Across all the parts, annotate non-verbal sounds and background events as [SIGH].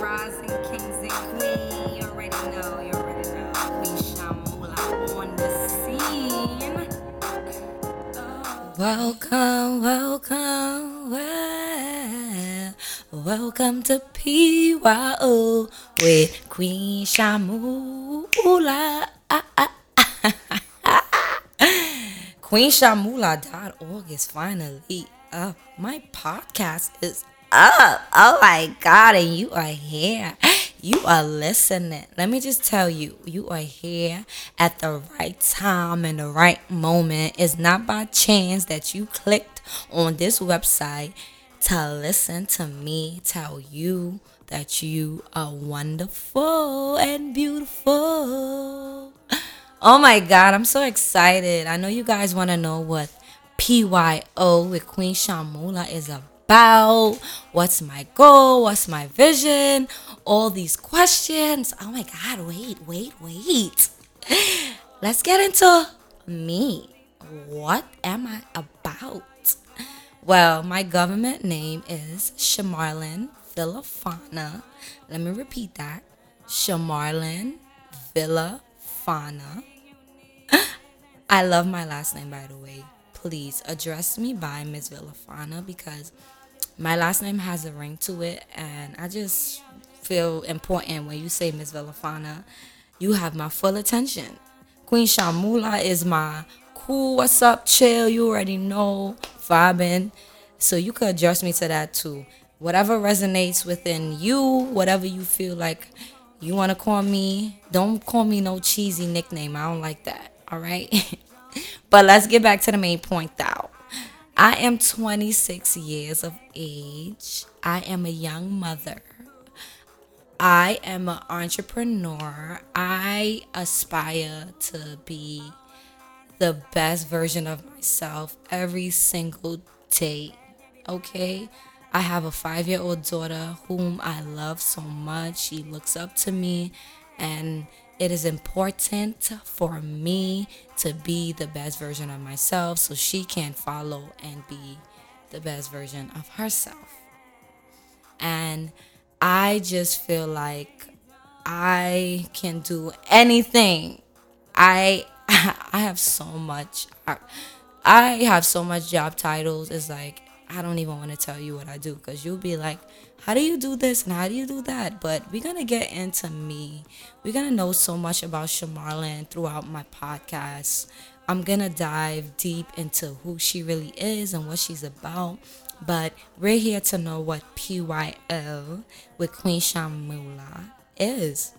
rising kings and queens. You already know, you already know. Queen Shamula on the scene. Oh. Welcome, welcome, well, welcome to PYO with Queen Shamula. [LAUGHS] Ah, QueenShamula.org is finally up. My podcast is up. Oh my God, and you are here. You are listening. Let me just tell you, you are here at the right time and the right moment. It's not by chance that you clicked on this website to listen to me tell you that you are wonderful and beautiful. Oh my God, I'm so excited. I know you guys want to know what PYO with Queen Shamula is about. What's my goal? What's my vision? All these questions. Oh my God, wait, wait, wait. Let's get into me. What am I about? Well, my government name is Shamarlin Villafana. Let me repeat that. Shamarlin Villafana. [GASPS] I love my last name, by the way. Please address me by Miss Villafana because my last name has a ring to it, and I just feel important when you say Miss Villafana. You have my full attention. Queen Shamula is my cool, what's up, chill, you already know, vibing. So you could address me to that too. Whatever resonates within you, whatever you feel like you want to call me, don't call me no cheesy nickname. I don't like that. All right. [LAUGHS] but let's get back to the main point though. I am 26 years of age. I am a young mother. I am an entrepreneur. I aspire to be the best version of myself every single day. Okay? I have a five year old daughter whom I love so much. She looks up to me, and it is important for me to be the best version of myself so she can follow and be the best version of herself. And I just feel like I can do anything. I [LAUGHS] I have so much I, have so much job titles. It's like I don't even want to tell you what I do because you'll be like, how do you do this and how do you do that? But we're gonna get into me. We're gonna know so much about Shamarlin throughout my podcast. I'm gonna dive deep into who she really is and what she's about. But we're here to know what PYO with Queen Shamula is.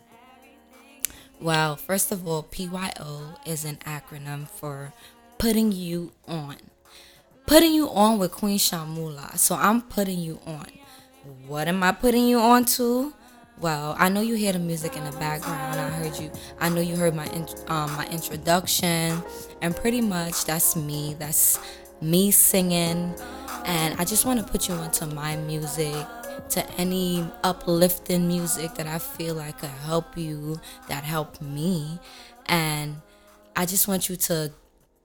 Well, first of all, PYO is an acronym for putting you on. Putting you on with Queen Shamula. So I'm putting you on. What am I putting you on to? Well, I know you hear the music in the background. I heard you. I know you heard my um, my introduction, and pretty much that's me. That's me singing, and I just want to put you onto my music, to any uplifting music that I feel like could help you, that helped me, and I just want you to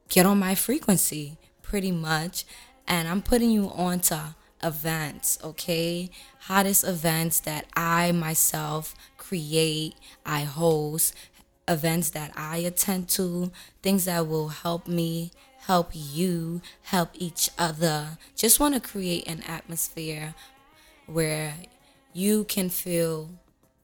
get on my frequency, pretty much, and I'm putting you on to events, okay? Hottest events that I myself create, I host, events that I attend to, things that will help me, help you, help each other. Just want to create an atmosphere where you can feel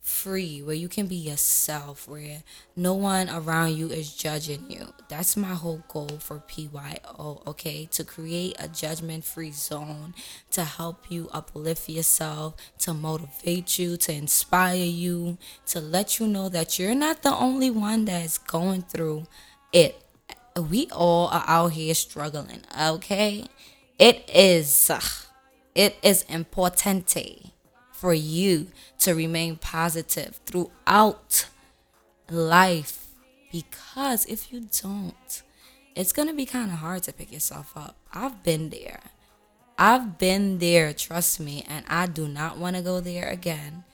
free, where you can be yourself, where no one around you is judging you. That's my whole goal for PYO, okay? To create a judgment free zone to help you uplift yourself, to motivate you, to inspire you, to let you know that you're not the only one that is going through it. We all are out here struggling, okay? It is, it is importante for you to remain positive throughout life because if you don't, it's going to be kind of hard to pick yourself up. I've been there. I've been there, trust me, and I do not want to go there again.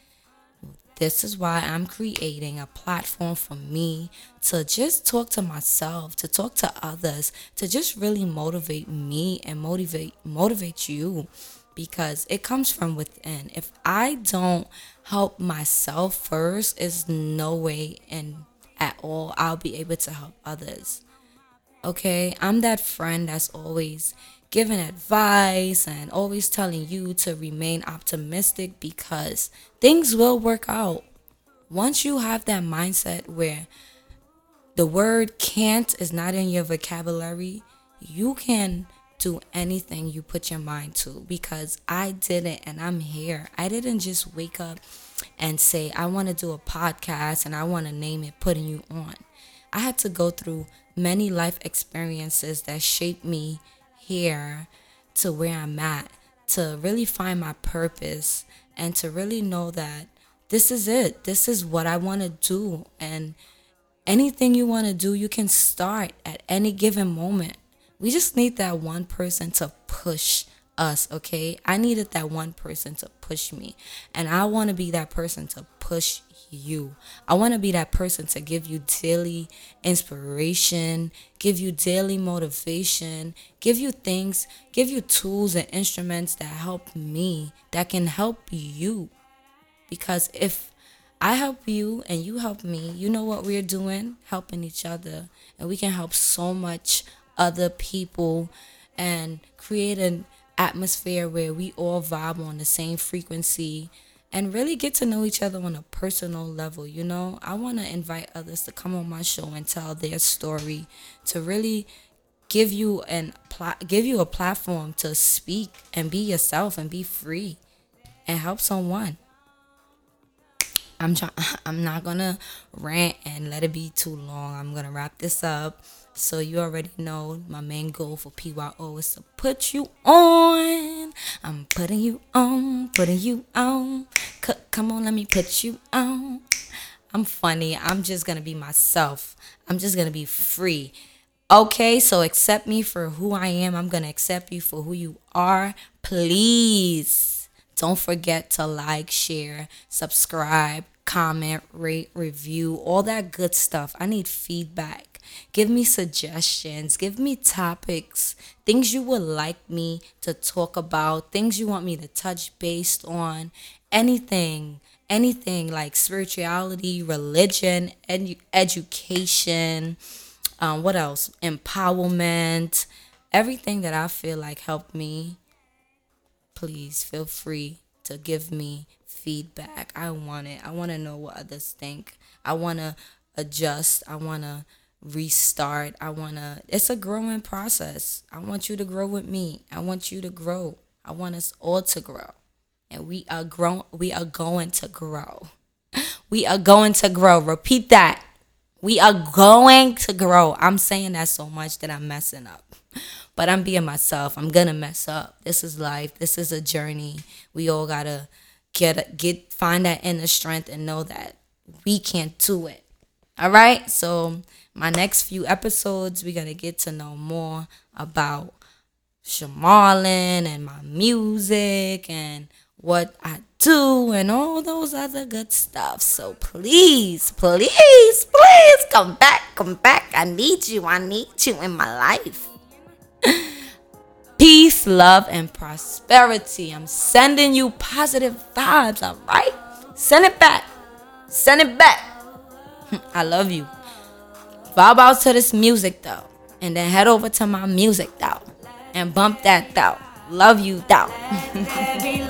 This is why I'm creating a platform for me to just talk to myself, to talk to others, to just really motivate me and motivate motivate you because it comes from within. If I don't help myself first, is no way and at all I'll be able to help others. Okay, I'm that friend that's always giving advice and always telling you to remain optimistic because things will work out. Once you have that mindset where the word can't is not in your vocabulary, you can do anything you put your mind to because I did it and I'm here. I didn't just wake up and say, I want to do a podcast and I want to name it Putting You On. I had to go through many life experiences that shaped me here to where I'm at to really find my purpose and to really know that this is it. This is what I want to do. And anything you want to do, you can start at any given moment. We just need that one person to push us, okay? I needed that one person to push me. And I want to be that person to push you. I want to be that person to give you daily inspiration, give you daily motivation, give you things, give you tools and instruments that help me, that can help you. Because if I help you and you help me, you know what we're doing? Helping each other. And we can help so much other people and create an atmosphere where we all vibe on the same frequency and really get to know each other on a personal level. You know, I want to invite others to come on my show and tell their story to really give you and pla- give you a platform to speak and be yourself and be free and help someone. I'm trying [LAUGHS] I'm not to rant and let it be too long. I'm to wrap this up. So you already know my main goal for PYO is to put you on. I'm putting you on, putting you on. C- come on, let me put you on. I'm funny. I'm just to be myself. I'm just to be free. Okay, so accept me for who I am. I'm to accept you for who you are. Please don't forget to like, share, subscribe, comment, rate, review, all that good stuff. I need feedback. Give me suggestions, give me topics, things you would like me to talk about, things you want me to touch based on, anything, anything like spirituality, religion, edu- education, um, what else? Empowerment, everything that I feel like helped me. Please feel free to give me feedback. I want it. I want to know what others think. I want to adjust. I want to restart. I want to, it's a growing process. I want you to grow with me. I want you to grow. I want us all to grow. And we are grown, we are going to grow. [LAUGHS] We are going to grow. Repeat that. We are going to grow. I'm saying that so much that I'm messing up. But I'm being myself. I'm to mess up. This is life. This is a journey. We all got to get get find that inner strength and know that we can't do it. All right? So my next few episodes, we're gonna get to know more about Shamarlin and my music and what I do and all those other good stuff. So please, please, please come back, come back. I need you. I need you in my life. Peace, love, and prosperity. I'm sending you positive vibes, all right? Send it back. Send it back. [LAUGHS] I love you. Vibe out to this music though. And then head over to my music though. And bump that though. Love you though. [LAUGHS]